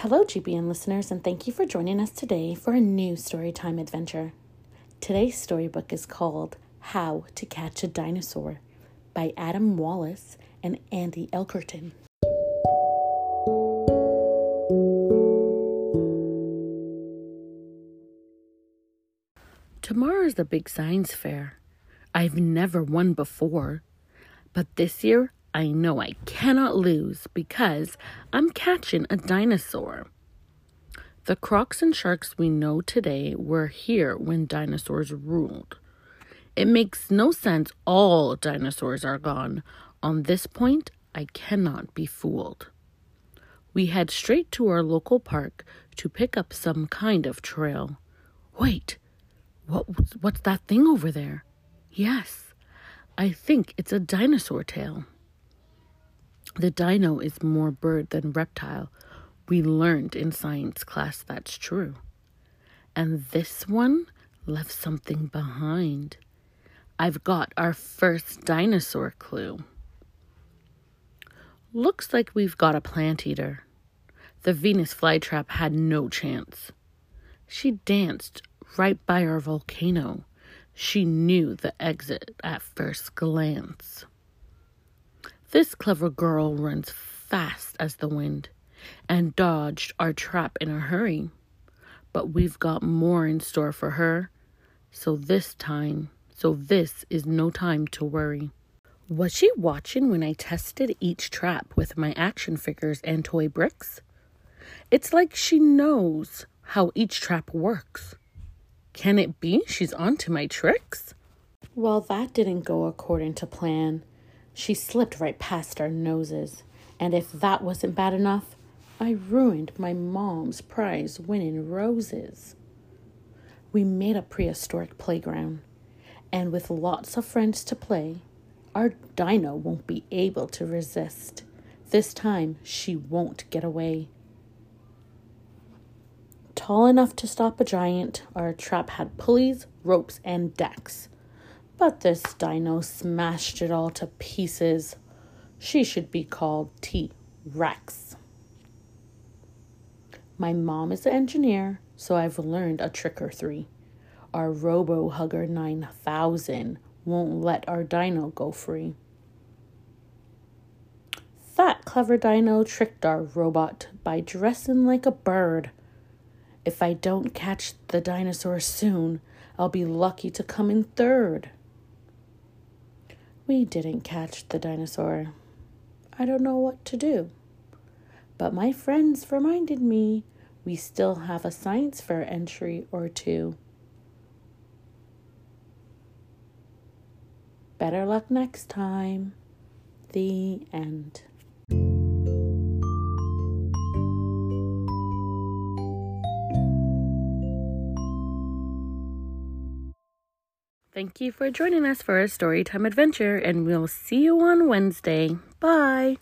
Hello, GBN listeners, and thank you for joining us today for a new storytime adventure. Today's storybook is called How to Catch a Dinosaur by Adam Wallace and Andy Elkerton. Tomorrow is the big science fair. I've never won before, but this year I know I cannot lose because I'm catching a dinosaur. The crocs and sharks we know today were here when dinosaurs ruled. It makes no sense all dinosaurs are gone. On this point, I cannot be fooled. We head straight to our local park to pick up some kind of trail. Wait, what, what's that thing over there? Yes, I think it's a dinosaur tail. The dino is more bird than reptile. We learned in science class that's true. And this one left something behind. I've got our first dinosaur clue. Looks like we've got a plant eater. The Venus flytrap had no chance. She danced right by our volcano. She knew the exit at first glance. This clever girl runs fast as the wind and dodged our trap in a hurry. But we've got more in store for her. So this time, so this is no time to worry. Was she watching when I tested each trap with my action figures and toy bricks? It's like she knows how each trap works. Can it be she's onto my tricks? Well, that didn't go according to plan. She slipped right past our noses, and if that wasn't bad enough, I ruined my mom's prize winning roses. We made a prehistoric playground, and with lots of friends to play, our dino won't be able to resist. This time, she won't get away. Tall enough to stop a giant, our trap had pulleys, ropes, and decks. But this dino smashed it all to pieces. She should be called T Rex. My mom is an engineer, so I've learned a trick or three. Our Robo Hugger 9000 won't let our dino go free. That clever dino tricked our robot by dressing like a bird. If I don't catch the dinosaur soon, I'll be lucky to come in third. We didn't catch the dinosaur. I don't know what to do. But my friends reminded me we still have a science fair entry or two. Better luck next time. The end. Thank you for joining us for a storytime adventure, and we'll see you on Wednesday. Bye.